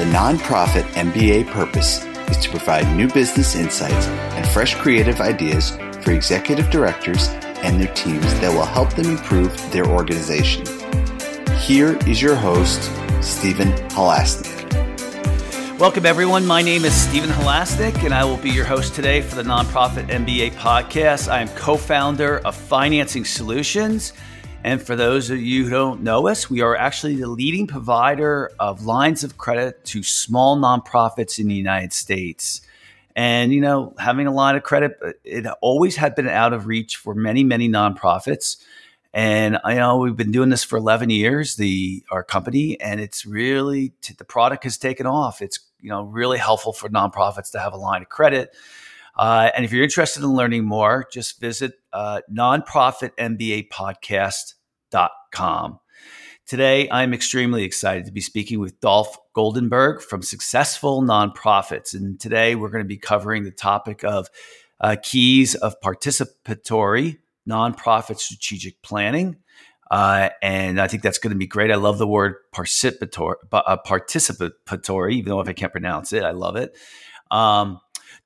The nonprofit MBA purpose is to provide new business insights and fresh creative ideas for executive directors and their teams that will help them improve their organization. Here is your host, Stephen Halasnik. Welcome, everyone. My name is Stephen Halasnik, and I will be your host today for the Nonprofit MBA podcast. I am co founder of Financing Solutions. And for those of you who don't know us, we are actually the leading provider of lines of credit to small nonprofits in the United States. And, you know, having a line of credit, uh, it always had been out of reach for many, many nonprofits. And I know we've been doing this for 11 years, the our company, and it's really the product has taken off. It's you know really helpful for nonprofits to have a line of credit. Uh, and if you're interested in learning more, just visit uh, nonprofitmbapodcast.com. Today, I'm extremely excited to be speaking with Dolph Goldenberg from Successful Nonprofits. And today, we're going to be covering the topic of uh, keys of participatory nonprofit strategic planning. Uh, and I think that's going to be great. I love the word participatory, uh, participatory, even though if I can't pronounce it, I love it. Um,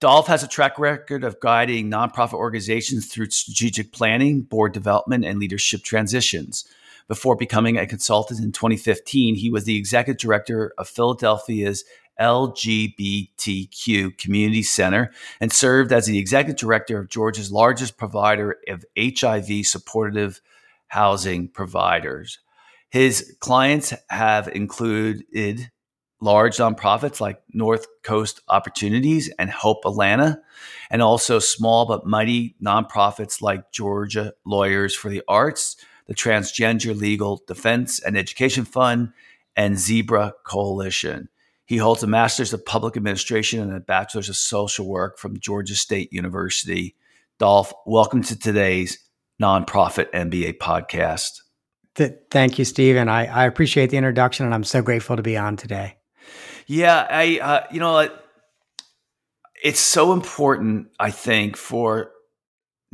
Dolph has a track record of guiding nonprofit organizations through strategic planning, board development, and leadership transitions. Before becoming a consultant in 2015, he was the executive director of Philadelphia's LGBTQ Community Center and served as the executive director of Georgia's largest provider of HIV supportive housing providers. His clients have included large nonprofits like North Coast Opportunities and Hope Atlanta, and also small but mighty nonprofits like Georgia Lawyers for the Arts, the Transgender Legal Defense and Education Fund, and Zebra Coalition. He holds a master's of public administration and a bachelor's of social work from Georgia State University. Dolph, welcome to today's nonprofit MBA podcast. Thank you, Stephen. I, I appreciate the introduction, and I'm so grateful to be on today. Yeah, I uh, you know it's so important, I think, for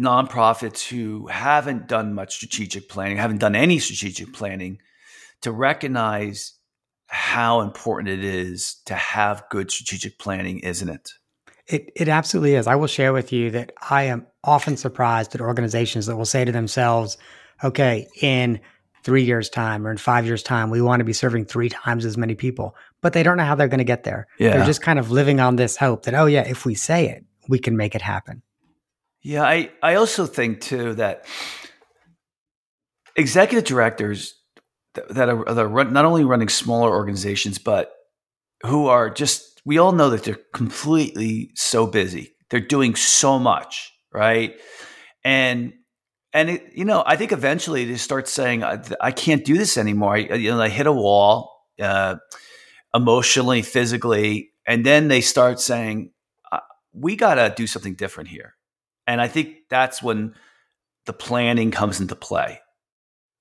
nonprofits who haven't done much strategic planning, haven't done any strategic planning, to recognize how important it is to have good strategic planning, isn't it? It, it absolutely is. I will share with you that I am often surprised at organizations that will say to themselves, okay, in three years' time or in five years' time, we want to be serving three times as many people, but they don't know how they're going to get there. Yeah. They're just kind of living on this hope that, oh, yeah, if we say it, we can make it happen. Yeah, I, I also think too that executive directors that are, that are run, not only running smaller organizations, but who are just, we all know that they're completely so busy. They're doing so much, right? And, and it, you know, I think eventually they start saying, I, I can't do this anymore. I, you know, they hit a wall uh, emotionally, physically, and then they start saying, uh, we got to do something different here. And I think that's when the planning comes into play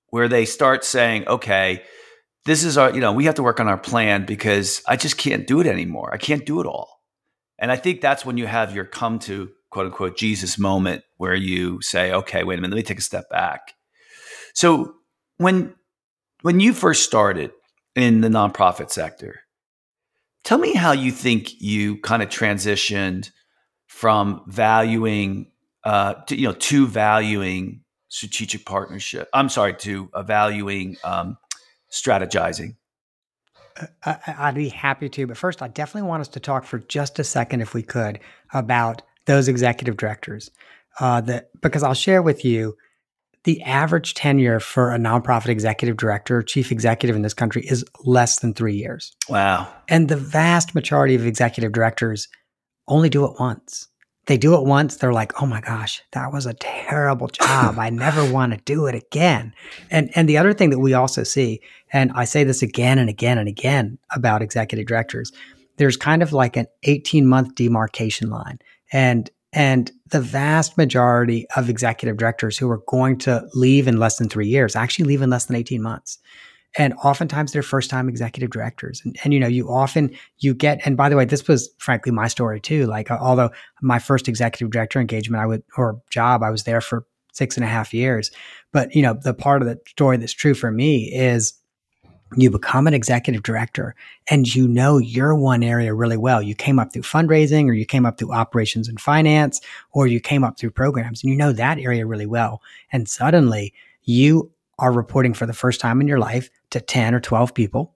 where they start saying, okay, this is our, you know, we have to work on our plan because I just can't do it anymore. I can't do it all. And I think that's when you have your come to quote unquote Jesus moment where you say, okay, wait a minute, let me take a step back. So when when you first started in the nonprofit sector, tell me how you think you kind of transitioned from valuing uh, to, you know, to valuing strategic partnership. I'm sorry, to evaluating um, strategizing. Uh, I'd be happy to, but first, I definitely want us to talk for just a second, if we could, about those executive directors. Uh, that because I'll share with you the average tenure for a nonprofit executive director, or chief executive in this country, is less than three years. Wow! And the vast majority of executive directors only do it once they do it once, they're like, "Oh my gosh, that was a terrible job. I never want to do it again." And and the other thing that we also see, and I say this again and again and again about executive directors, there's kind of like an 18-month demarcation line. And and the vast majority of executive directors who are going to leave in less than 3 years actually leave in less than 18 months. And oftentimes they're first time executive directors. And, and you know you often you get and by the way this was frankly my story too. Like uh, although my first executive director engagement i would or job i was there for six and a half years. But you know the part of the story that's true for me is you become an executive director and you know your one area really well. You came up through fundraising or you came up through operations and finance or you came up through programs and you know that area really well. And suddenly you are reporting for the first time in your life to 10 or 12 people.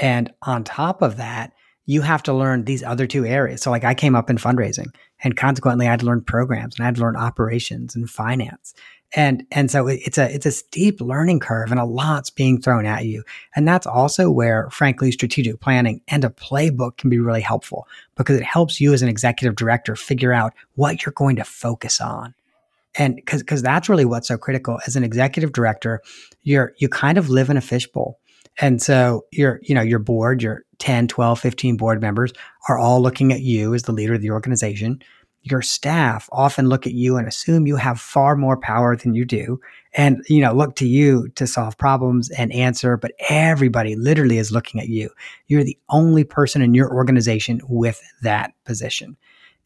And on top of that, you have to learn these other two areas. So like I came up in fundraising and consequently I had to learn programs and I had to learn operations and finance and and so it's a it's a steep learning curve and a lot's being thrown at you. And that's also where frankly strategic planning and a playbook can be really helpful because it helps you as an executive director figure out what you're going to focus on. And because because that's really what's so critical. As an executive director you're you kind of live in a fishbowl. And so your you know your board your 10 12 15 board members are all looking at you as the leader of the organization your staff often look at you and assume you have far more power than you do and you know look to you to solve problems and answer but everybody literally is looking at you. You're the only person in your organization with that position.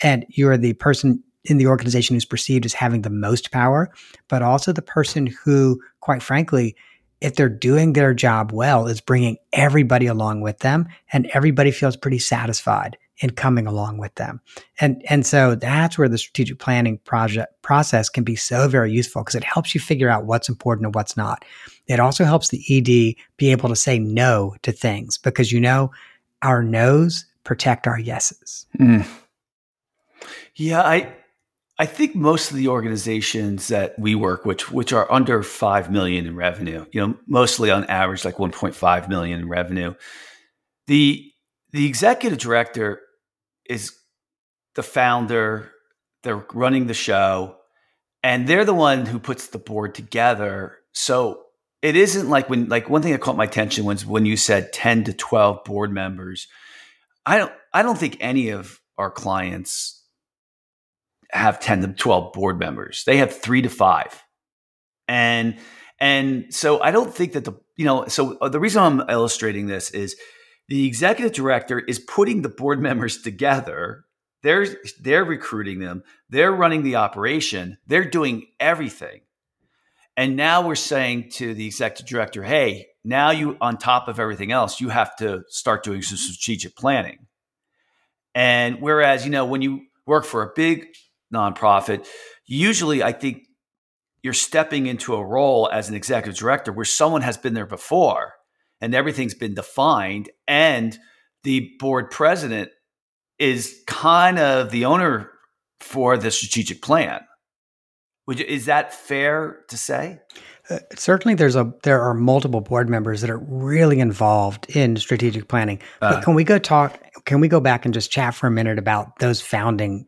And you're the person in the organization who's perceived as having the most power but also the person who quite frankly if they're doing their job well is bringing everybody along with them and everybody feels pretty satisfied and coming along with them. And and so that's where the strategic planning project process can be so very useful because it helps you figure out what's important and what's not. It also helps the ED be able to say no to things because you know our no's protect our yeses. Mm. Yeah, I I think most of the organizations that we work with, which are under five million in revenue, you know, mostly on average like 1.5 million in revenue, the the executive director is the founder, they're running the show, and they're the one who puts the board together. So it isn't like when like one thing that caught my attention was when you said 10 to 12 board members. I don't I don't think any of our clients have 10 to 12 board members. They have 3 to 5. And and so I don't think that the you know so the reason I'm illustrating this is the executive director is putting the board members together. They're, they're recruiting them. They're running the operation. They're doing everything. And now we're saying to the executive director, hey, now you, on top of everything else, you have to start doing some strategic planning. And whereas, you know, when you work for a big nonprofit, usually I think you're stepping into a role as an executive director where someone has been there before and everything's been defined and the board president is kind of the owner for the strategic plan. Would you, is that fair to say? Uh, certainly, there's a there are multiple board members that are really involved in strategic planning. But uh, can we go talk? Can we go back and just chat for a minute about those founding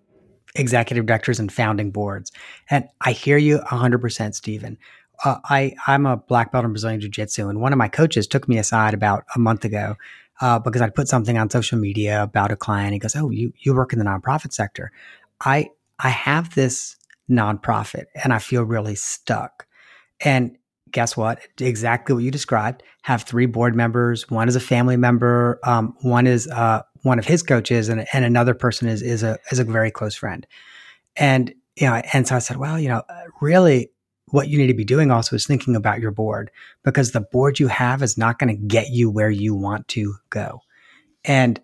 executive directors and founding boards? And I hear you 100%, Stephen uh, I I'm a black belt in Brazilian Jiu Jitsu, and one of my coaches took me aside about a month ago uh, because I put something on social media about a client. He goes, "Oh, you you work in the nonprofit sector. I I have this nonprofit, and I feel really stuck." And guess what? Exactly what you described. Have three board members. One is a family member. Um, one is uh, one of his coaches, and and another person is is a is a very close friend. And you know, and so I said, well, you know, really, what you need to be doing also is thinking about your board because the board you have is not going to get you where you want to go. And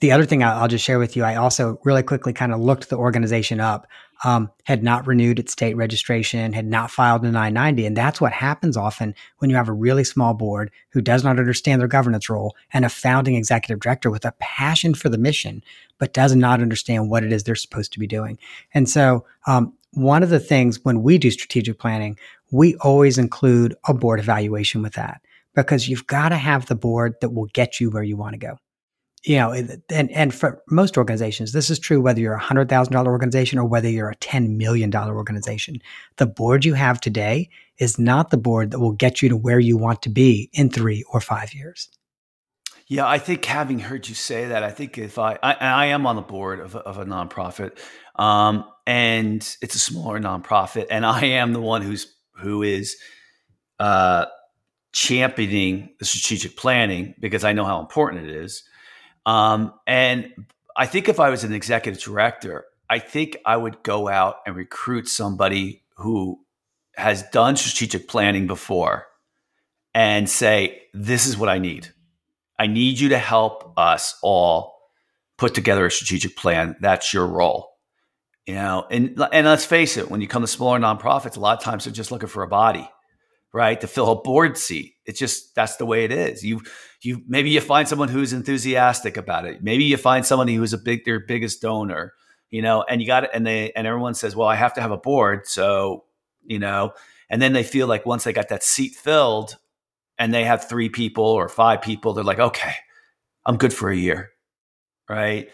the other thing I'll, just share with you, I also really quickly kind of looked the organization up, um, had not renewed its state registration, had not filed a 990. And that's what happens often when you have a really small board who does not understand their governance role and a founding executive director with a passion for the mission, but does not understand what it is they're supposed to be doing. And so um, one of the things when we do strategic planning, we always include a board evaluation with that because you've got to have the board that will get you where you want to go. You know, and, and for most organizations, this is true whether you're a $100,000 organization or whether you're a $10 million organization. The board you have today is not the board that will get you to where you want to be in three or five years. Yeah, I think having heard you say that, I think if I, I, I am on the board of a, of a nonprofit, um, and it's a smaller nonprofit, and I am the one who's who is uh, championing the strategic planning because I know how important it is. Um, and I think if I was an executive director, I think I would go out and recruit somebody who has done strategic planning before and say, This is what I need. I need you to help us all put together a strategic plan. That's your role. You know, and and let's face it, when you come to smaller nonprofits, a lot of times they're just looking for a body, right, to fill a board seat. It's just that's the way it is. You you maybe you find someone who's enthusiastic about it. Maybe you find somebody who's a big their biggest donor, you know, and you got it, and they and everyone says, well, I have to have a board, so you know, and then they feel like once they got that seat filled, and they have three people or five people, they're like, okay, I'm good for a year, right?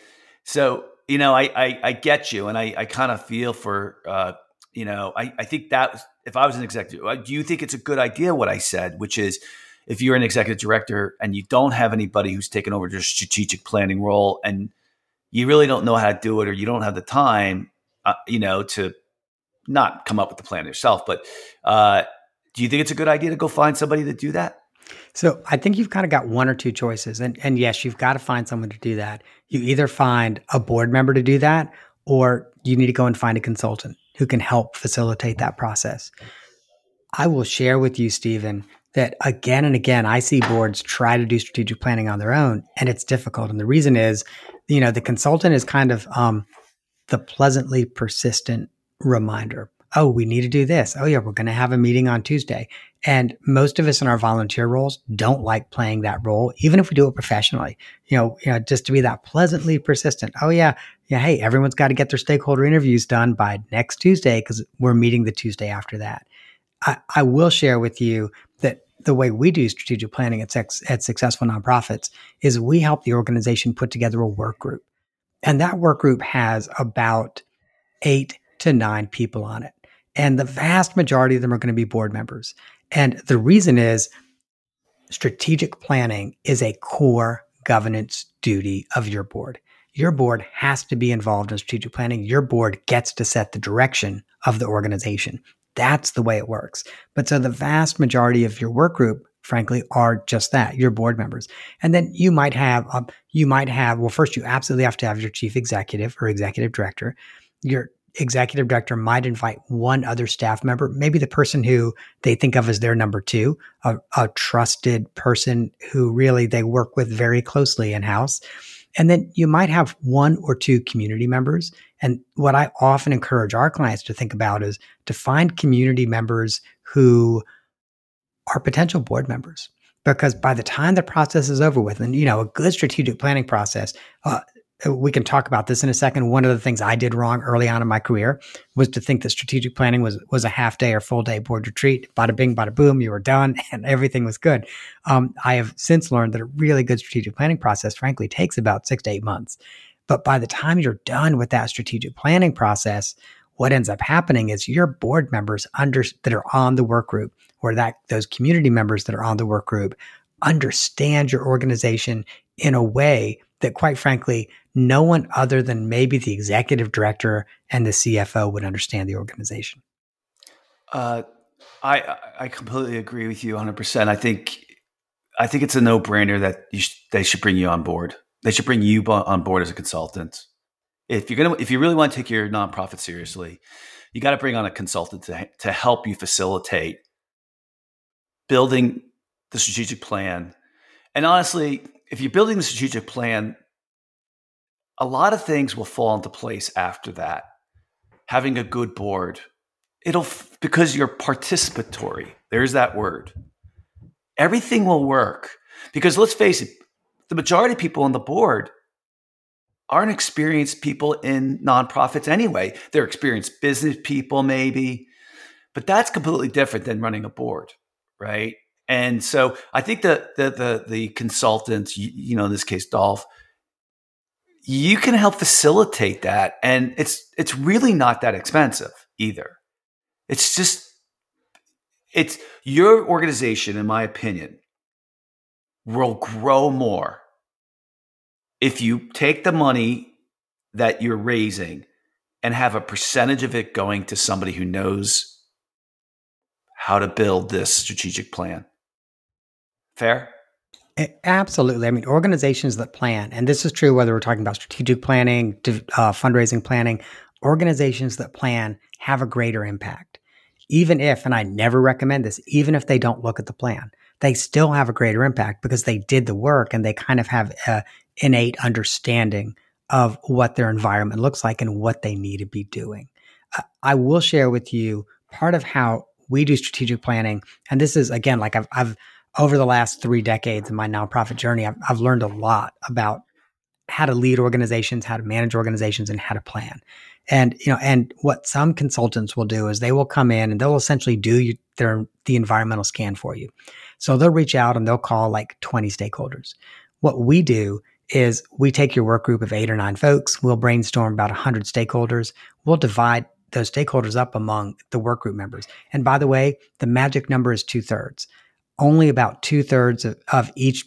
So you know, I, I, I get you, and I, I kind of feel for, uh, you know, I, I think that if I was an executive, uh, do you think it's a good idea what I said, which is if you're an executive director and you don't have anybody who's taken over your strategic planning role and you really don't know how to do it or you don't have the time, uh, you know, to not come up with the plan yourself, but uh, do you think it's a good idea to go find somebody to do that? So I think you've kind of got one or two choices. And, and yes, you've got to find someone to do that. You either find a board member to do that, or you need to go and find a consultant who can help facilitate that process. I will share with you, Stephen, that again and again, I see boards try to do strategic planning on their own, and it's difficult. And the reason is, you know, the consultant is kind of um, the pleasantly persistent reminder. Oh, we need to do this. Oh, yeah, we're going to have a meeting on Tuesday. And most of us in our volunteer roles don't like playing that role, even if we do it professionally. You know, you know, just to be that pleasantly persistent. Oh yeah, yeah. Hey, everyone's got to get their stakeholder interviews done by next Tuesday because we're meeting the Tuesday after that. I, I, will share with you that the way we do strategic planning at, sex, at successful nonprofits is we help the organization put together a work group, and that work group has about eight to nine people on it. And the vast majority of them are going to be board members. And the reason is strategic planning is a core governance duty of your board. Your board has to be involved in strategic planning. Your board gets to set the direction of the organization. That's the way it works. But so the vast majority of your work group, frankly, are just that, your board members. And then you might have, um, you might have, well, first you absolutely have to have your chief executive or executive director. Your executive director might invite one other staff member, maybe the person who they think of as their number two, a, a trusted person who really they work with very closely in house. And then you might have one or two community members. And what I often encourage our clients to think about is to find community members who are potential board members because by the time the process is over with and you know a good strategic planning process uh, we can talk about this in a second. One of the things I did wrong early on in my career was to think that strategic planning was was a half day or full day board retreat. Bada bing, bada boom, you were done, and everything was good. Um, I have since learned that a really good strategic planning process, frankly, takes about six to eight months. But by the time you're done with that strategic planning process, what ends up happening is your board members under that are on the work group, or that those community members that are on the work group, understand your organization in a way that, quite frankly, no one other than maybe the executive director and the CFO would understand the organization. Uh, I I completely agree with you 100. percent I think I think it's a no brainer that sh- they should bring you on board. They should bring you on board as a consultant. If you're gonna if you really want to take your nonprofit seriously, you got to bring on a consultant to to help you facilitate building the strategic plan. And honestly, if you're building the strategic plan, a lot of things will fall into place after that. Having a good board, it'll because you're participatory. There's that word. Everything will work because let's face it, the majority of people on the board aren't experienced people in nonprofits anyway. They're experienced business people, maybe, but that's completely different than running a board, right? And so I think that the, the the consultants, you, you know, in this case, Dolph, you can help facilitate that. And it's it's really not that expensive either. It's just it's your organization in my opinion will grow more if you take the money that you're raising and have a percentage of it going to somebody who knows how to build this strategic plan fair Absolutely. I mean, organizations that plan, and this is true whether we're talking about strategic planning, uh, fundraising planning, organizations that plan have a greater impact. Even if, and I never recommend this, even if they don't look at the plan, they still have a greater impact because they did the work and they kind of have an innate understanding of what their environment looks like and what they need to be doing. Uh, I will share with you part of how we do strategic planning. And this is again, like I've, I've over the last three decades in my nonprofit journey, I've, I've learned a lot about how to lead organizations, how to manage organizations, and how to plan. And you know, and what some consultants will do is they will come in and they'll essentially do their the environmental scan for you. So they'll reach out and they'll call like 20 stakeholders. What we do is we take your work group of eight or nine folks, we'll brainstorm about 100 stakeholders, we'll divide those stakeholders up among the work group members. And by the way, the magic number is two thirds. Only about two thirds of, of each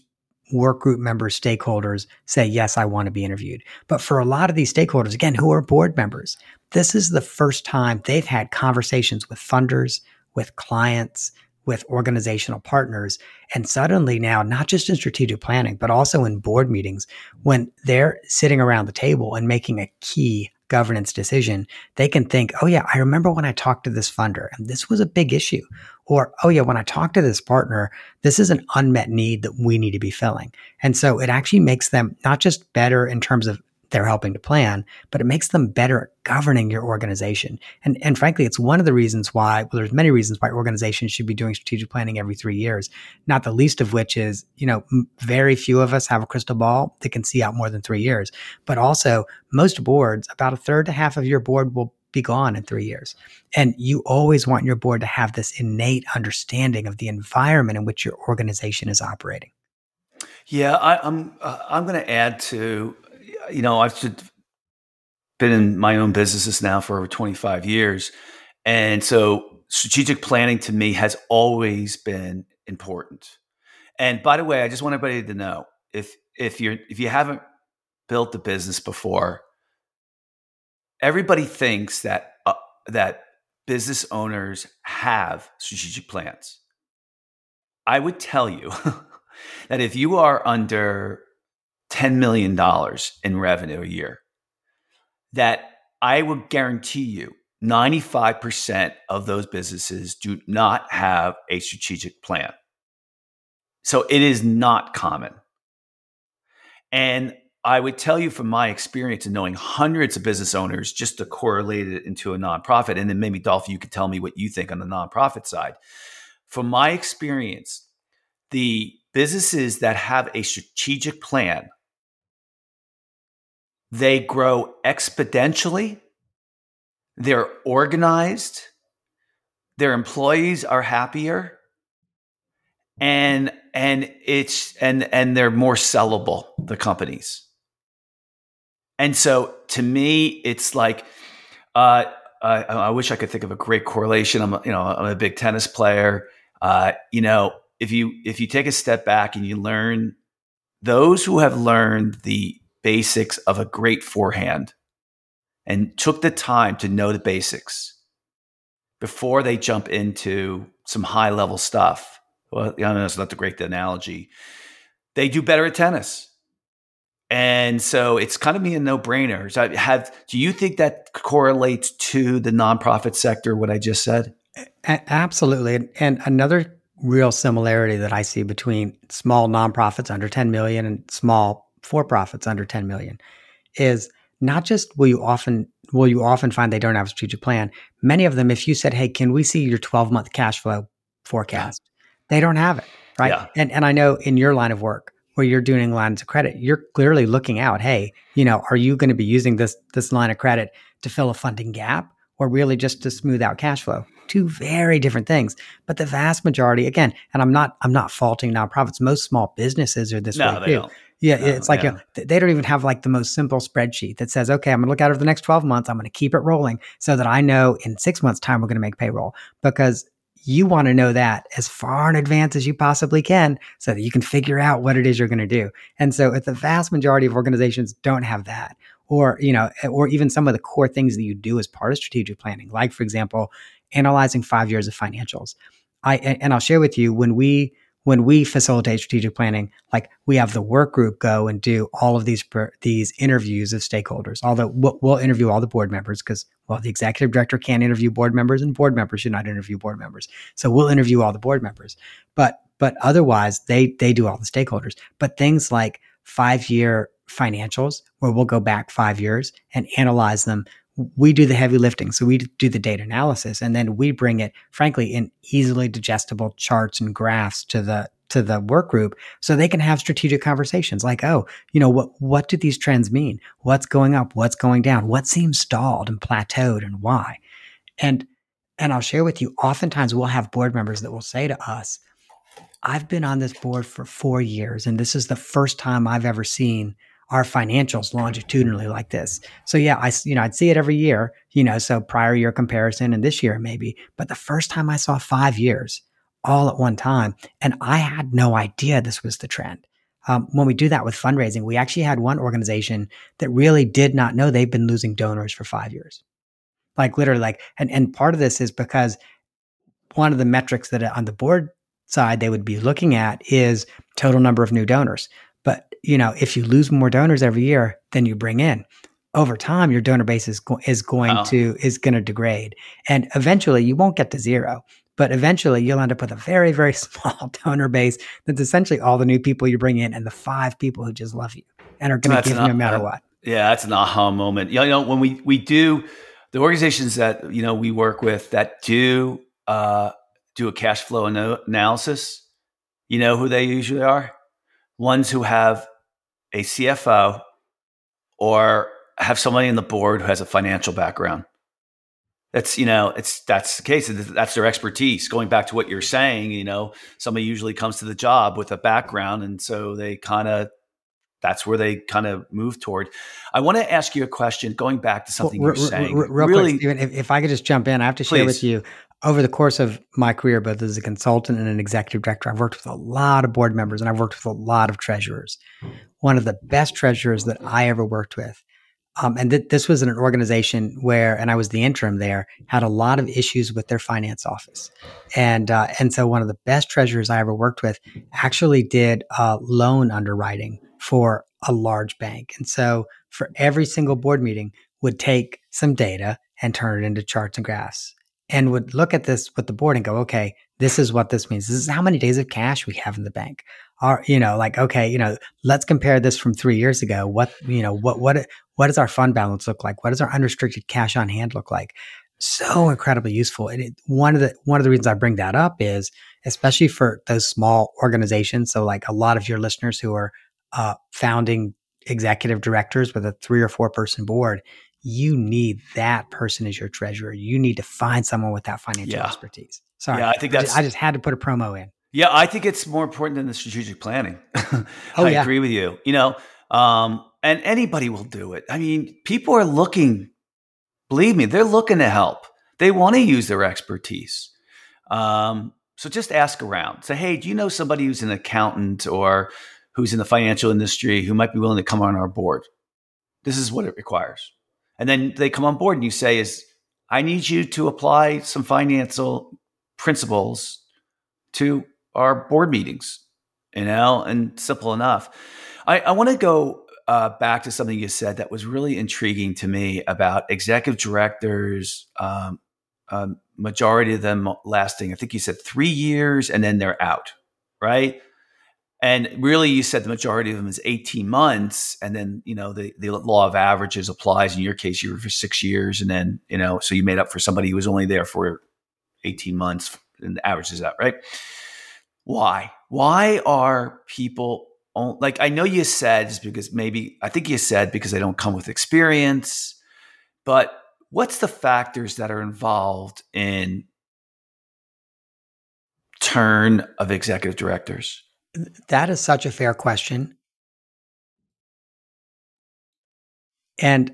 work group member stakeholders say, yes, I want to be interviewed. But for a lot of these stakeholders, again, who are board members, this is the first time they've had conversations with funders, with clients, with organizational partners. And suddenly now, not just in strategic planning, but also in board meetings, when they're sitting around the table and making a key governance decision, they can think, oh, yeah, I remember when I talked to this funder and this was a big issue. Or, oh, yeah, when I talked to this partner, this is an unmet need that we need to be filling. And so it actually makes them not just better in terms of they're helping to plan, but it makes them better at governing your organization. And, and frankly, it's one of the reasons why, well, there's many reasons why organizations should be doing strategic planning every three years, not the least of which is, you know, very few of us have a crystal ball that can see out more than three years. But also, most boards, about a third to half of your board will be gone in three years. And you always want your board to have this innate understanding of the environment in which your organization is operating. Yeah, I, am I'm, uh, I'm going to add to you know, I've been in my own businesses now for over 25 years. And so strategic planning to me has always been important. And by the way, I just want everybody to know if if you're if you haven't built a business before, everybody thinks that uh, that business owners have strategic plans. I would tell you that if you are under $10 million in revenue a year, that I would guarantee you 95% of those businesses do not have a strategic plan. So it is not common. And I would tell you from my experience in knowing hundreds of business owners just to correlate it into a nonprofit. And then maybe Dolph, you could tell me what you think on the nonprofit side. From my experience, the businesses that have a strategic plan they grow exponentially. They're organized. Their employees are happier. And and it's and and they're more sellable, the companies. And so to me, it's like uh, I, I, wish I could think of a great correlation. I'm, a, you know, I'm a big tennis player. Uh, you know, if you if you take a step back and you learn those who have learned the basics of a great forehand and took the time to know the basics before they jump into some high level stuff. Well, I know it's not the great analogy. They do better at tennis. And so it's kind of me a no brainer. So have, do you think that correlates to the nonprofit sector, what I just said? Absolutely. And another real similarity that I see between small nonprofits under 10 million and small for profits under 10 million is not just will you often will you often find they don't have a strategic plan. Many of them if you said hey can we see your 12 month cash flow forecast? Yeah. they don't have it right? Yeah. and and i know in your line of work where you're doing lines of credit you're clearly looking out hey you know are you going to be using this this line of credit to fill a funding gap or really just to smooth out cash flow? Two very different things but the vast majority again and i'm not i'm not faulting nonprofits. Most small businesses are this no, way too yeah, uh, it's like yeah. Know, they don't even have like the most simple spreadsheet that says, okay, I'm going to look out over the next 12 months. I'm going to keep it rolling so that I know in six months' time we're going to make payroll because you want to know that as far in advance as you possibly can so that you can figure out what it is you're going to do. And so if the vast majority of organizations don't have that, or you know, eh, or even some of the core things that you do as part of strategic planning, like for example, analyzing five years of financials. I and I'll share with you when we when we facilitate strategic planning, like we have the work group go and do all of these these interviews of stakeholders. Although we'll, we'll interview all the board members because well, the executive director can't interview board members, and board members should not interview board members. So we'll interview all the board members. But but otherwise they they do all the stakeholders. But things like five year financials, where we'll go back five years and analyze them. We do the heavy lifting. So we do the data analysis and then we bring it, frankly, in easily digestible charts and graphs to the to the work group so they can have strategic conversations like, oh, you know, what what do these trends mean? What's going up? What's going down? What seems stalled and plateaued and why? And and I'll share with you, oftentimes we'll have board members that will say to us, I've been on this board for four years, and this is the first time I've ever seen our financials longitudinally like this. So yeah, I you know I'd see it every year, you know, so prior year comparison and this year maybe, but the first time I saw 5 years all at one time and I had no idea this was the trend. Um, when we do that with fundraising, we actually had one organization that really did not know they've been losing donors for 5 years. Like literally like and and part of this is because one of the metrics that on the board side they would be looking at is total number of new donors. You know, if you lose more donors every year than you bring in, over time your donor base is go- is going oh. to is going to degrade, and eventually you won't get to zero. But eventually you'll end up with a very very small donor base that's essentially all the new people you bring in and the five people who just love you and are going to give no matter uh, what. Yeah, that's an aha moment. You know, when we we do the organizations that you know we work with that do uh, do a cash flow analysis, you know who they usually are? ones who have a CFO or have somebody in the board who has a financial background. That's you know it's that's the case. That's their expertise. Going back to what you're saying, you know, somebody usually comes to the job with a background, and so they kind of that's where they kind of move toward. I want to ask you a question. Going back to something well, you're saying, r- real really, quick, Stephen, if, if, I could just jump in, I have to share with you over the course of my career, both as a consultant and an executive director, I've worked with a lot of board members and I've worked with a lot of treasurers. One of the best treasurers that I ever worked with, um, and th- this was in an organization where, and I was the interim there, had a lot of issues with their finance office, and uh, and so one of the best treasurers I ever worked with actually did uh, loan underwriting for a large bank, and so for every single board meeting would take some data and turn it into charts and graphs and would look at this with the board and go, okay, this is what this means. This is how many days of cash we have in the bank. Are you know, like, okay, you know, let's compare this from three years ago. What, you know, what, what, what does our fund balance look like? What does our unrestricted cash on hand look like? So incredibly useful. And it, one of the, one of the reasons I bring that up is, especially for those small organizations. So like a lot of your listeners who are uh, founding executive directors with a three or four person board, you need that person as your treasurer. You need to find someone with that financial yeah. expertise. Sorry. Yeah, I think that's, I just, I just, had to put a promo in. Yeah, I think it's more important than the strategic planning. oh, I yeah. agree with you. You know, um, and anybody will do it. I mean, people are looking, believe me, they're looking to help. They want to use their expertise. Um, so just ask around. Say, hey, do you know somebody who's an accountant or who's in the financial industry who might be willing to come on our board? This is what it requires. And then they come on board and you say, is I need you to apply some financial principles to our board meetings, you know, and simple enough. I, I want to go uh, back to something you said that was really intriguing to me about executive directors, um, um, majority of them lasting, I think you said three years and then they're out, right? And really, you said the majority of them is 18 months. And then, you know, the, the law of averages applies. In your case, you were for six years. And then, you know, so you made up for somebody who was only there for 18 months and the average is out, right? Why? Why are people like, I know you said is because maybe, I think you said because they don't come with experience, but what's the factors that are involved in turn of executive directors? That is such a fair question. And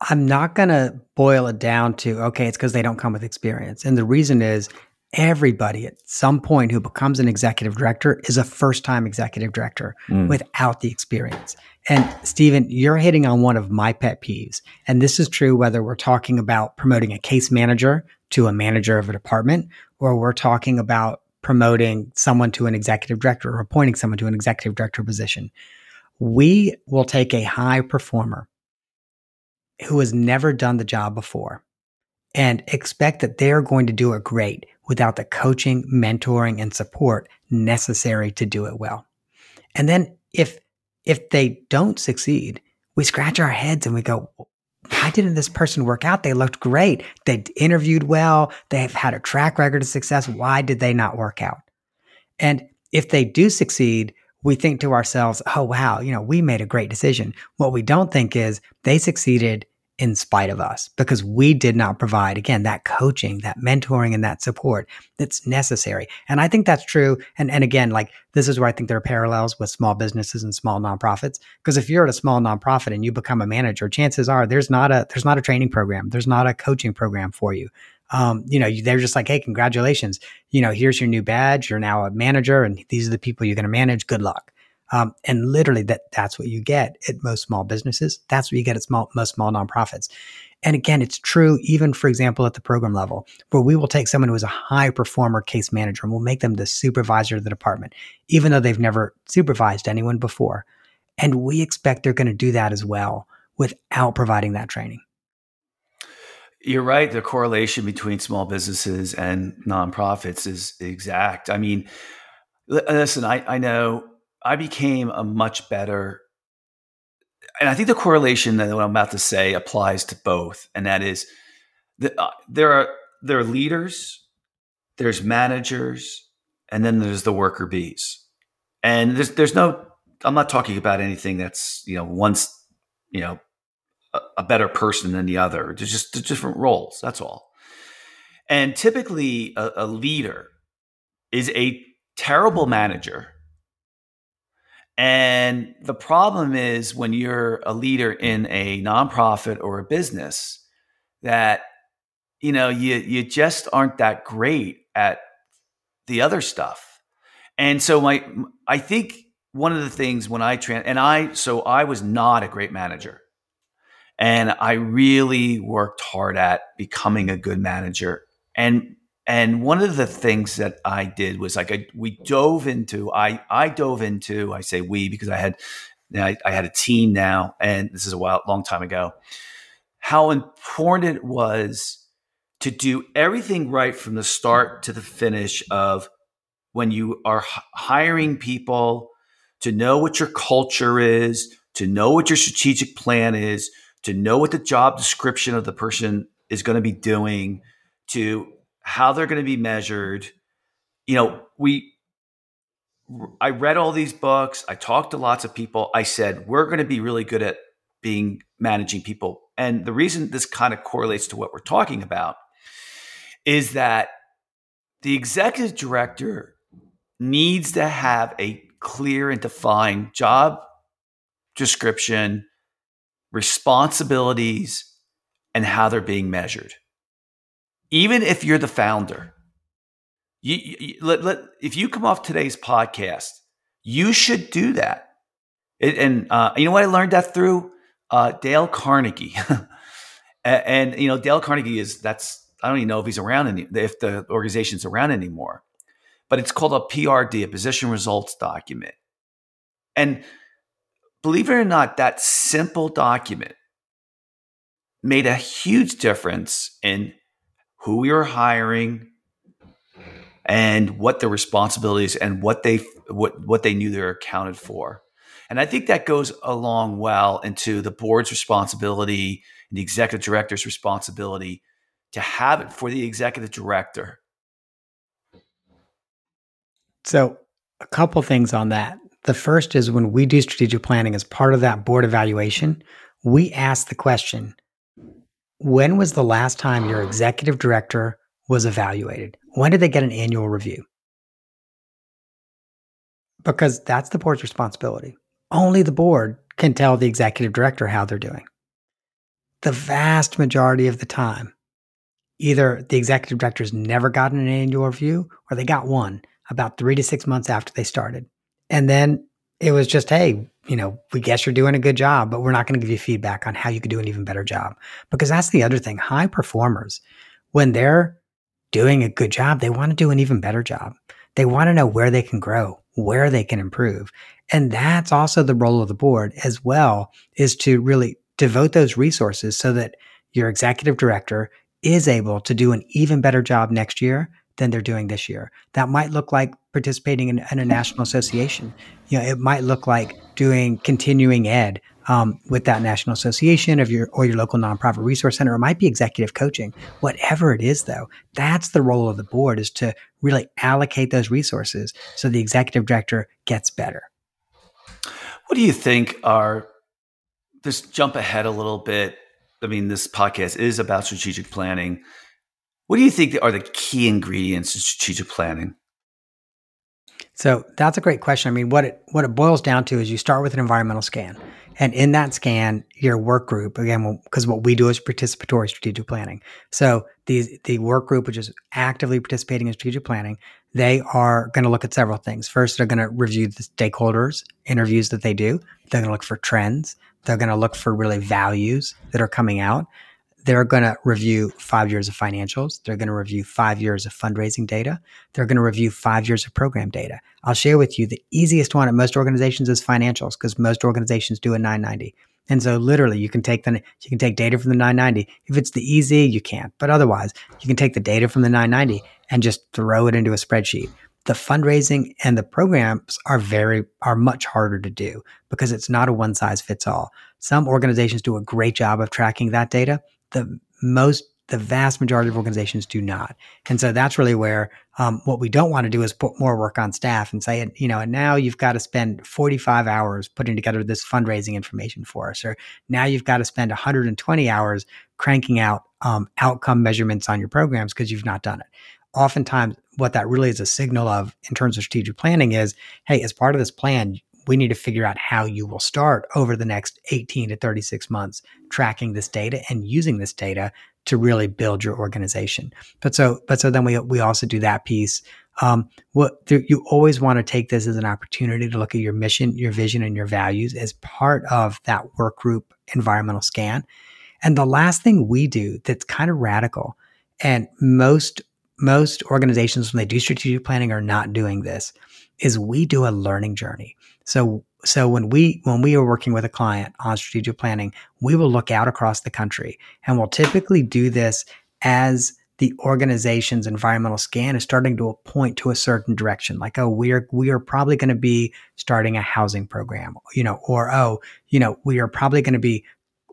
I'm not going to boil it down to, okay, it's because they don't come with experience. And the reason is everybody at some point who becomes an executive director is a first time executive director mm. without the experience. And Stephen, you're hitting on one of my pet peeves. And this is true whether we're talking about promoting a case manager to a manager of a department or we're talking about promoting someone to an executive director or appointing someone to an executive director position. We will take a high performer who has never done the job before and expect that they're going to do it great without the coaching, mentoring, and support necessary to do it well. And then if if they don't succeed, we scratch our heads and we go, why didn't this person work out? They looked great. They interviewed well. They've had a track record of success. Why did they not work out? And if they do succeed, we think to ourselves, oh, wow, you know, we made a great decision. What we don't think is they succeeded in spite of us because we did not provide, again, that coaching, that mentoring, and that support that's necessary. And I think that's true. And, and again, like this is where I think there are parallels with small businesses and small nonprofits. Because if you're at a small nonprofit and you become a manager, chances are there's not a there's not a training program, there's not a coaching program for you. Um, you know, they're just like, hey, congratulations. You know, here's your new badge. You're now a manager, and these are the people you're going to manage. Good luck. Um, and literally, that that's what you get at most small businesses. That's what you get at small most small nonprofits. And again, it's true even, for example, at the program level, where we will take someone who is a high performer case manager and we'll make them the supervisor of the department, even though they've never supervised anyone before. And we expect they're going to do that as well without providing that training. You're right. The correlation between small businesses and nonprofits is exact. I mean, listen, I, I know I became a much better, and I think the correlation that what I'm about to say applies to both, and that is that uh, there are there are leaders, there's managers, and then there's the worker bees, and there's there's no. I'm not talking about anything that's you know once you know a, a better person than the other. There's just different roles. That's all. And typically, a, a leader is a terrible manager and the problem is when you're a leader in a nonprofit or a business that you know you you just aren't that great at the other stuff. And so my I think one of the things when I trans and I so I was not a great manager. And I really worked hard at becoming a good manager. And and one of the things that I did was like I, we dove into I I dove into I say we because I had I, I had a team now and this is a while long time ago how important it was to do everything right from the start to the finish of when you are hiring people to know what your culture is to know what your strategic plan is to know what the job description of the person is going to be doing to how they're going to be measured. You know, we I read all these books, I talked to lots of people. I said, we're going to be really good at being managing people. And the reason this kind of correlates to what we're talking about is that the executive director needs to have a clear and defined job description, responsibilities, and how they're being measured even if you're the founder, you, you, let, let, if you come off today's podcast, you should do that. It, and uh, you know what I learned that through? Uh, Dale Carnegie, and, and, you know Dale Carnegie is that's I don't even know if he's around any if the organization's around anymore, but it's called a PRD, a position results document, and believe it or not, that simple document made a huge difference in who we are hiring and what the responsibilities and what they what what they knew they were accounted for. And I think that goes along well into the board's responsibility and the executive director's responsibility to have it for the executive director. So, a couple things on that. The first is when we do strategic planning as part of that board evaluation, we ask the question when was the last time your executive director was evaluated? When did they get an annual review? Because that's the board's responsibility. Only the board can tell the executive director how they're doing. The vast majority of the time, either the executive director's never gotten an annual review or they got one about three to six months after they started. And then it was just, hey, you know, we guess you're doing a good job, but we're not going to give you feedback on how you could do an even better job. Because that's the other thing. High performers, when they're doing a good job, they want to do an even better job. They want to know where they can grow, where they can improve. And that's also the role of the board as well, is to really devote those resources so that your executive director is able to do an even better job next year than they're doing this year. That might look like participating in, in a national association. You know, it might look like doing continuing ed um, with that national association of your or your local nonprofit resource center. It might be executive coaching. Whatever it is, though, that's the role of the board is to really allocate those resources so the executive director gets better. What do you think are just jump ahead a little bit? I mean, this podcast is about strategic planning. What do you think are the key ingredients in strategic planning? So that's a great question. I mean, what it what it boils down to is you start with an environmental scan, and in that scan, your work group again, because what we do is participatory strategic planning. So the the work group, which is actively participating in strategic planning, they are going to look at several things. First, they're going to review the stakeholders interviews that they do. They're going to look for trends. They're going to look for really values that are coming out they're going to review five years of financials. They're going to review five years of fundraising data. They're going to review five years of program data. I'll share with you the easiest one at most organizations is financials because most organizations do a 990. And so literally you can take the you can take data from the 990. If it's the EZ, you can't. But otherwise, you can take the data from the 990 and just throw it into a spreadsheet. The fundraising and the programs are very are much harder to do because it's not a one size fits all. Some organizations do a great job of tracking that data the most the vast majority of organizations do not. And so that's really where um, what we don't want to do is put more work on staff and say, you know, and now you've got to spend 45 hours putting together this fundraising information for us, or now you've got to spend 120 hours cranking out um, outcome measurements on your programs because you've not done it. Oftentimes, what that really is a signal of in terms of strategic planning is, hey, as part of this plan, we need to figure out how you will start over the next 18 to 36 months tracking this data and using this data to really build your organization. But so, but so then we we also do that piece. Um, what you always want to take this as an opportunity to look at your mission, your vision, and your values as part of that work group environmental scan. And the last thing we do that's kind of radical, and most most organizations when they do strategic planning are not doing this, is we do a learning journey. So so when we when we are working with a client on strategic planning, we will look out across the country and we'll typically do this as the organization's environmental scan is starting to point to a certain direction like oh we are we are probably going to be starting a housing program you know or oh you know we are probably going to be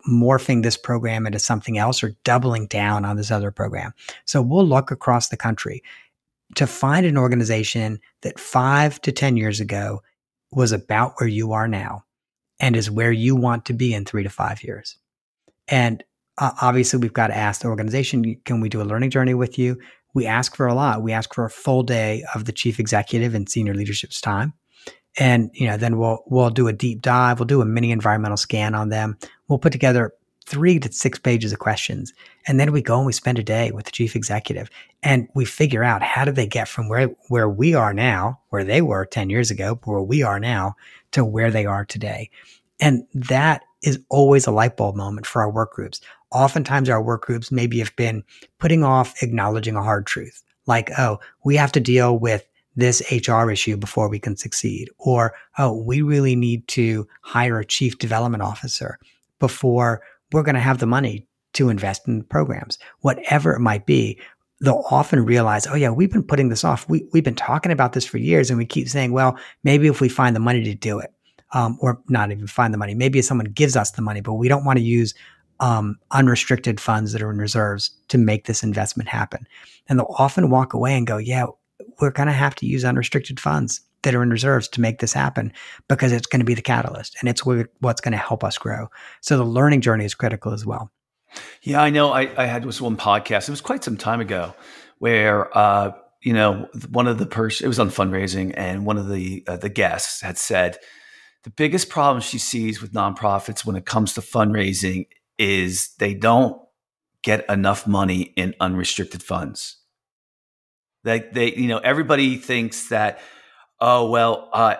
morphing this program into something else or doubling down on this other program. So we'll look across the country to find an organization that 5 to 10 years ago was about where you are now and is where you want to be in three to five years. And uh, obviously, we've got to ask the organization can we do a learning journey with you? We ask for a lot. We ask for a full day of the chief executive and senior leadership's time. And you know, then we'll we'll do a deep dive. We'll do a mini environmental scan on them. We'll put together three to six pages of questions. And then we go and we spend a day with the chief executive and we figure out how did they get from where, where we are now, where they were 10 years ago, where we are now to where they are today. And that is always a light bulb moment for our work groups. Oftentimes our work groups maybe have been putting off acknowledging a hard truth. Like, oh, we have to deal with this HR issue before we can succeed. Or, oh, we really need to hire a chief development officer before we're going to have the money to invest in programs, whatever it might be. They'll often realize, oh, yeah, we've been putting this off. We, we've been talking about this for years. And we keep saying, well, maybe if we find the money to do it, um, or not even find the money, maybe someone gives us the money, but we don't want to use um, unrestricted funds that are in reserves to make this investment happen. And they'll often walk away and go, yeah, we're going to have to use unrestricted funds that are in reserves to make this happen because it's going to be the catalyst and it's what's going to help us grow. So the learning journey is critical as well. Yeah, I know. I, I had this one podcast. It was quite some time ago where, uh, you know, one of the person, it was on fundraising and one of the, uh, the guests had said, the biggest problem she sees with nonprofits when it comes to fundraising is they don't get enough money in unrestricted funds. Like they, you know, everybody thinks that oh well uh,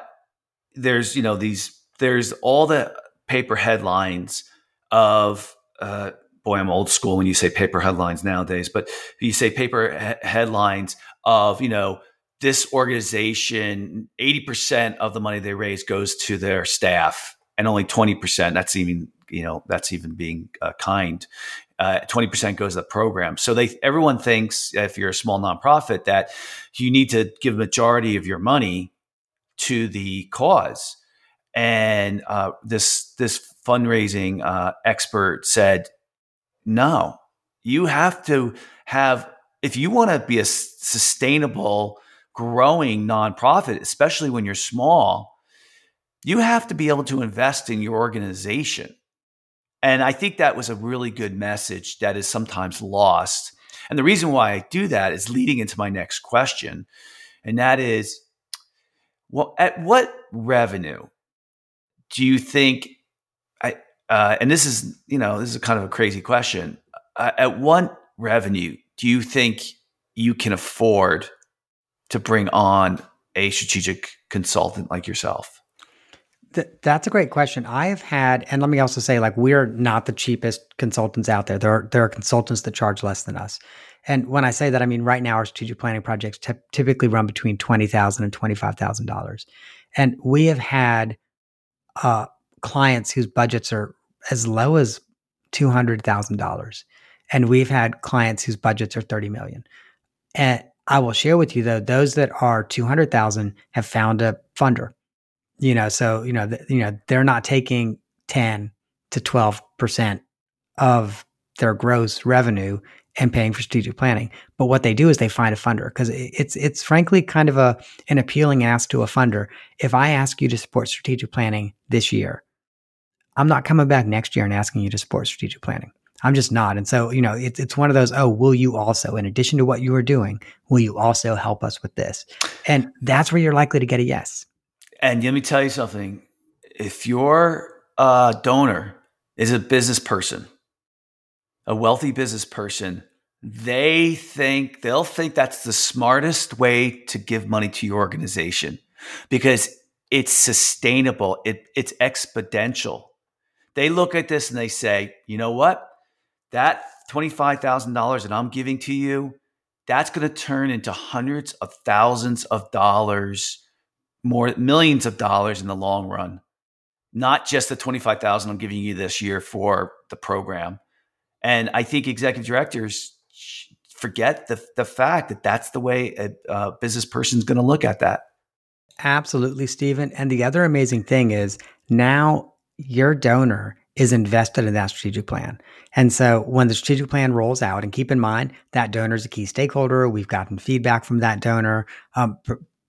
there's you know these there's all the paper headlines of uh, boy i'm old school when you say paper headlines nowadays but you say paper he- headlines of you know this organization 80% of the money they raise goes to their staff and only 20% that's even you know that's even being uh, kind uh, 20% goes to the program. So they everyone thinks if you're a small nonprofit that you need to give majority of your money to the cause. And uh, this this fundraising uh, expert said, no, you have to have if you want to be a sustainable, growing nonprofit, especially when you're small, you have to be able to invest in your organization. And I think that was a really good message that is sometimes lost. And the reason why I do that is leading into my next question. And that is, well, at what revenue do you think I, uh, and this is, you know, this is kind of a crazy question. Uh, at what revenue do you think you can afford to bring on a strategic consultant like yourself? Th- that's a great question. I have had, and let me also say, like, we're not the cheapest consultants out there. There are, there are consultants that charge less than us. And when I say that, I mean, right now, our strategic planning projects t- typically run between $20,000 and $25,000. And we have had uh, clients whose budgets are as low as $200,000. And we've had clients whose budgets are 30 million. And I will share with you though, those that are 200,000 have found a funder you know so you know th- you know they're not taking 10 to 12% of their gross revenue and paying for strategic planning. But what they do is they find a funder because it's it's frankly kind of a an appealing ask to a funder. If i ask you to support strategic planning this year i'm not coming back next year and asking you to support strategic planning. I'm just not. And so you know it's, it's one of those oh will you also? In addition to what you are doing will you also help us with this? And that's where you're likely to get a yes and let me tell you something. If your uh, donor is a business person, a wealthy business person, they think they'll think that's the smartest way to give money to your organization because it's sustainable, it, it's exponential. They look at this and they say, you know what? That $25,000 that I'm giving to you, that's going to turn into hundreds of thousands of dollars more millions of dollars in the long run, not just the 25,000 I'm giving you this year for the program. And I think executive directors forget the, the fact that that's the way a, a business person is going to look at that. Absolutely, Stephen. And the other amazing thing is now your donor is invested in that strategic plan. And so when the strategic plan rolls out, and keep in mind that donor is a key stakeholder, we've gotten feedback from that donor. Um,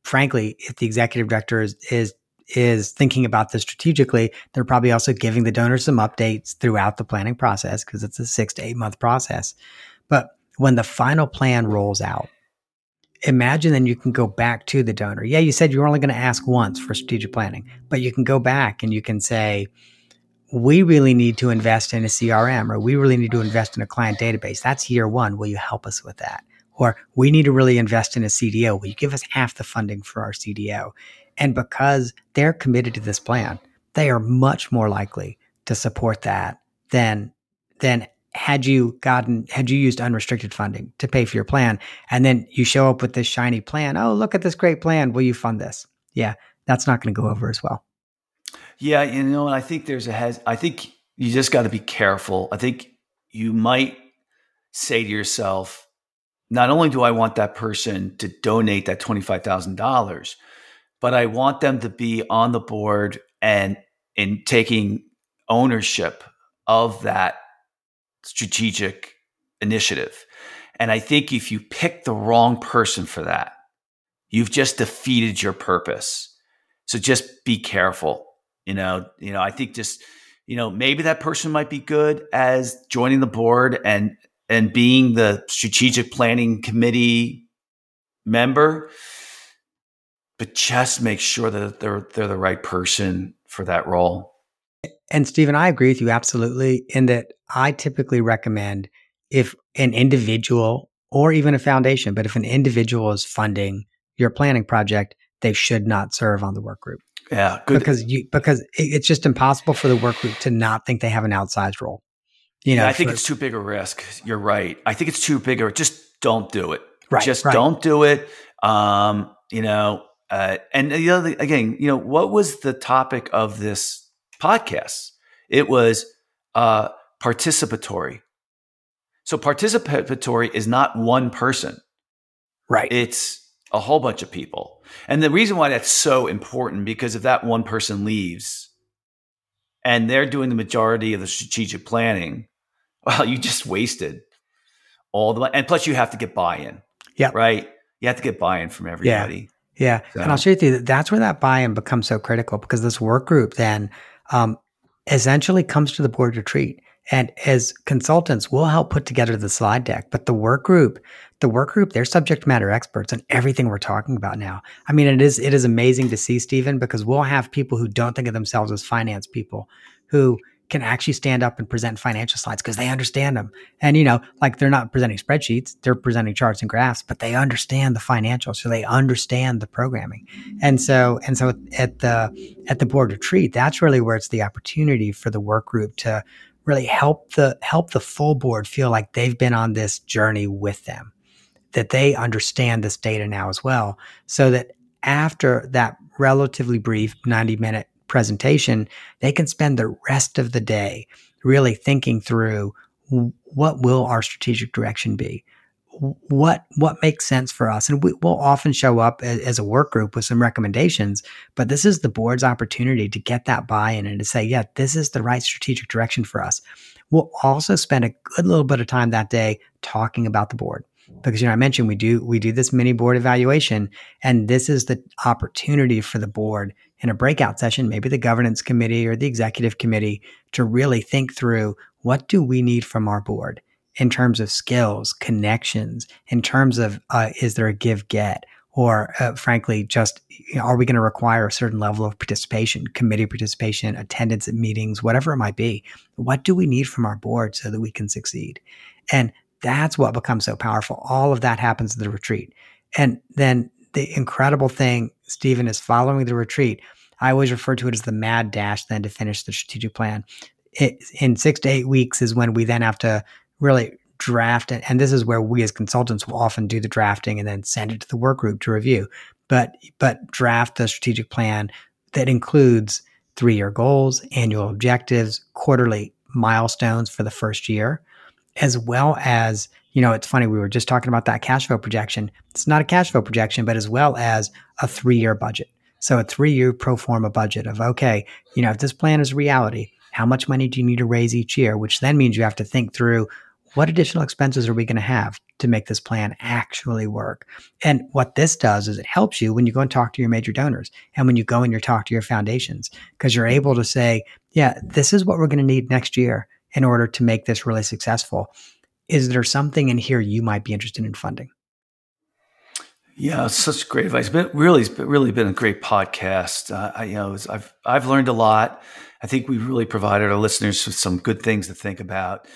frankly, if the executive director is, is is thinking about this strategically, they're probably also giving the donor some updates throughout the planning process because it's a six to eight month process. But when the final plan rolls out, imagine then you can go back to the donor. Yeah, you said you're only going to ask once for strategic planning, but you can go back and you can say, we really need to invest in a CRM or we really need to invest in a client database. That's year one. Will you help us with that? Or we need to really invest in a CDO. Will you give us half the funding for our CDO? And because they're committed to this plan, they are much more likely to support that than than had you gotten had you used unrestricted funding to pay for your plan and then you show up with this shiny plan oh look at this great plan. Will you fund this? Yeah that's not going to go over as well. Yeah you know and i think there's a has i think you just got to be careful. I think you might say to yourself not only do I want that person to donate that $25,000, but I want them to be on the board and in taking ownership of that strategic initiative. And I think if you pick the wrong person for that, you've just defeated your purpose. So just be careful. You know, you know, I think just, you know, maybe that person might be good as joining the board and and being the strategic planning committee member, but just make sure that they're they're the right person for that role. And Stephen, I agree with you absolutely in that I typically recommend if an individual or even a foundation, but if an individual is funding your planning project, they should not serve on the work group. Yeah, good. Because you because it's just impossible for the work group to not think they have an outsized role. You know, yeah, I think for, it's too big a risk. You're right. I think it's too big a just don't do it. Right. Just right. don't do it. Um, you know, uh, and the other again, you know, what was the topic of this podcast? It was uh, participatory. So participatory is not one person. Right. It's a whole bunch of people. And the reason why that's so important because if that one person leaves and they're doing the majority of the strategic planning, well, you just wasted all the money. And plus you have to get buy-in. Yeah. Right. You have to get buy-in from everybody. Yeah. So. And I'll with you that that's where that buy-in becomes so critical because this work group then um, essentially comes to the board retreat. And as consultants, we'll help put together the slide deck. But the work group, the work group, they're subject matter experts on everything we're talking about now. I mean, it is it is amazing to see, Stephen, because we'll have people who don't think of themselves as finance people who can actually stand up and present financial slides because they understand them. And, you know, like they're not presenting spreadsheets, they're presenting charts and graphs, but they understand the financials. So they understand the programming. And so, and so at the, at the board retreat, that's really where it's the opportunity for the work group to really help the, help the full board feel like they've been on this journey with them, that they understand this data now as well. So that after that relatively brief 90 minute presentation, they can spend the rest of the day really thinking through what will our strategic direction be? What what makes sense for us? And we, will often show up as, as, a work group with some recommendations but this is the board's opportunity to get that buy-in and to say yeah this is the right strategic direction for us. We'll also spend a good little bit of time that day talking about the board because you know I mentioned we do we do this mini board evaluation and this is the opportunity for the board in a breakout session maybe the governance committee or the executive committee to really think through what do we need from our board in terms of skills connections in terms of uh, is there a give get or uh, frankly just you know, are we going to require a certain level of participation committee participation attendance at meetings whatever it might be what do we need from our board so that we can succeed and that's what becomes so powerful. All of that happens at the retreat. And then the incredible thing, Stephen, is following the retreat. I always refer to it as the mad dash then to finish the strategic plan. It, in six to eight weeks is when we then have to really draft it. And this is where we as consultants will often do the drafting and then send it to the work group to review. But but draft the strategic plan that includes three-year goals, annual objectives, quarterly milestones for the first year, as well as, you know, it's funny, we were just talking about that cash flow projection. It's not a cash flow projection, but as well as a three year budget. So a three year pro forma budget of, okay, you know, if this plan is reality, how much money do you need to raise each year? Which then means you have to think through what additional expenses are we going to have to make this plan actually work? And what this does is it helps you when you go and talk to your major donors and when you go and you talk to your foundations, because you're able to say, yeah, this is what we're going to need next year in order to make this really successful. Is there something in here you might be interested in funding? Yeah, such great advice. But really, it's really been a great podcast. Uh, I, you know, I've I've learned a lot. I think we've really provided our listeners with some good things to think about.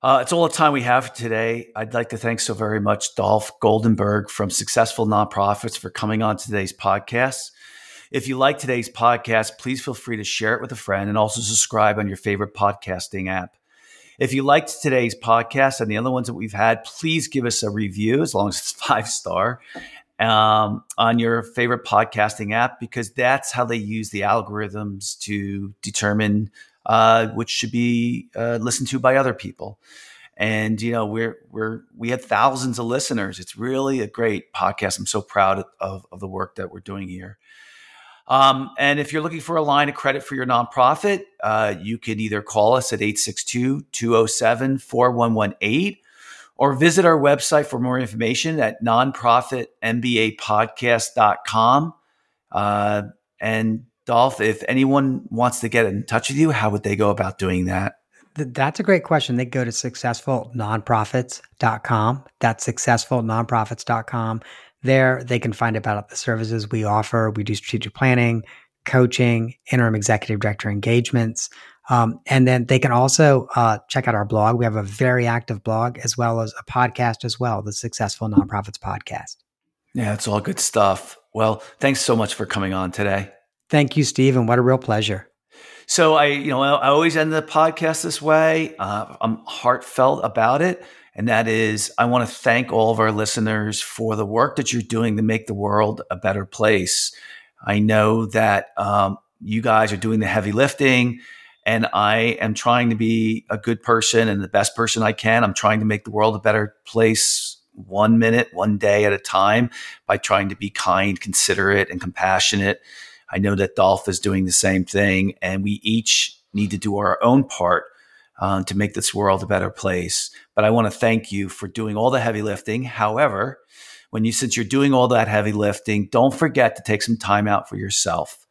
Uh, it's all the time we have today. I'd like to thank so very much Dolph Goldenberg from Successful Nonprofits for coming on today's podcast. If you like today's podcast, please feel free to share it with a friend and also subscribe on your favorite podcasting app. If you liked today's podcast and the other ones that we've had, please give us a review as long as it's five star um, on your favorite podcasting app because that's how they use the algorithms to determine uh, which should be uh, listened to by other people. And you know we're we're we have thousands of listeners. It's really a great podcast. I'm so proud of, of the work that we're doing here. Um, and if you're looking for a line of credit for your nonprofit, uh, you can either call us at 862 207 4118 or visit our website for more information at nonprofitmbapodcast.com. Uh, and Dolph, if anyone wants to get in touch with you, how would they go about doing that? That's a great question. They go to successfulnonprofits.com. That's successfulnonprofits.com. There, they can find about the services we offer. We do strategic planning, coaching, interim executive director engagements. Um, and then they can also uh, check out our blog. We have a very active blog as well as a podcast as well, the Successful Nonprofits Podcast. Yeah, it's all good stuff. Well, thanks so much for coming on today. Thank you, Steve, and what a real pleasure. So I, you know, I always end the podcast this way. Uh, I'm heartfelt about it. And that is, I want to thank all of our listeners for the work that you're doing to make the world a better place. I know that um, you guys are doing the heavy lifting and I am trying to be a good person and the best person I can. I'm trying to make the world a better place one minute, one day at a time by trying to be kind, considerate, and compassionate. I know that Dolph is doing the same thing, and we each need to do our own part uh, to make this world a better place. But I want to thank you for doing all the heavy lifting. However, when you since you're doing all that heavy lifting, don't forget to take some time out for yourself.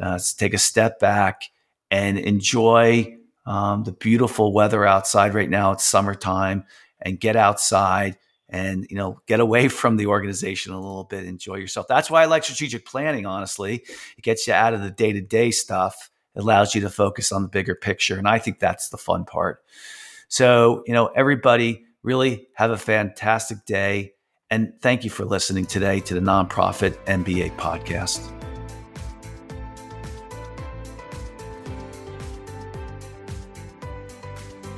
Uh, take a step back and enjoy um, the beautiful weather outside right now. It's summertime, and get outside and you know get away from the organization a little bit enjoy yourself that's why i like strategic planning honestly it gets you out of the day-to-day stuff it allows you to focus on the bigger picture and i think that's the fun part. So you know everybody really have a fantastic day and thank you for listening today to the nonprofit mba podcast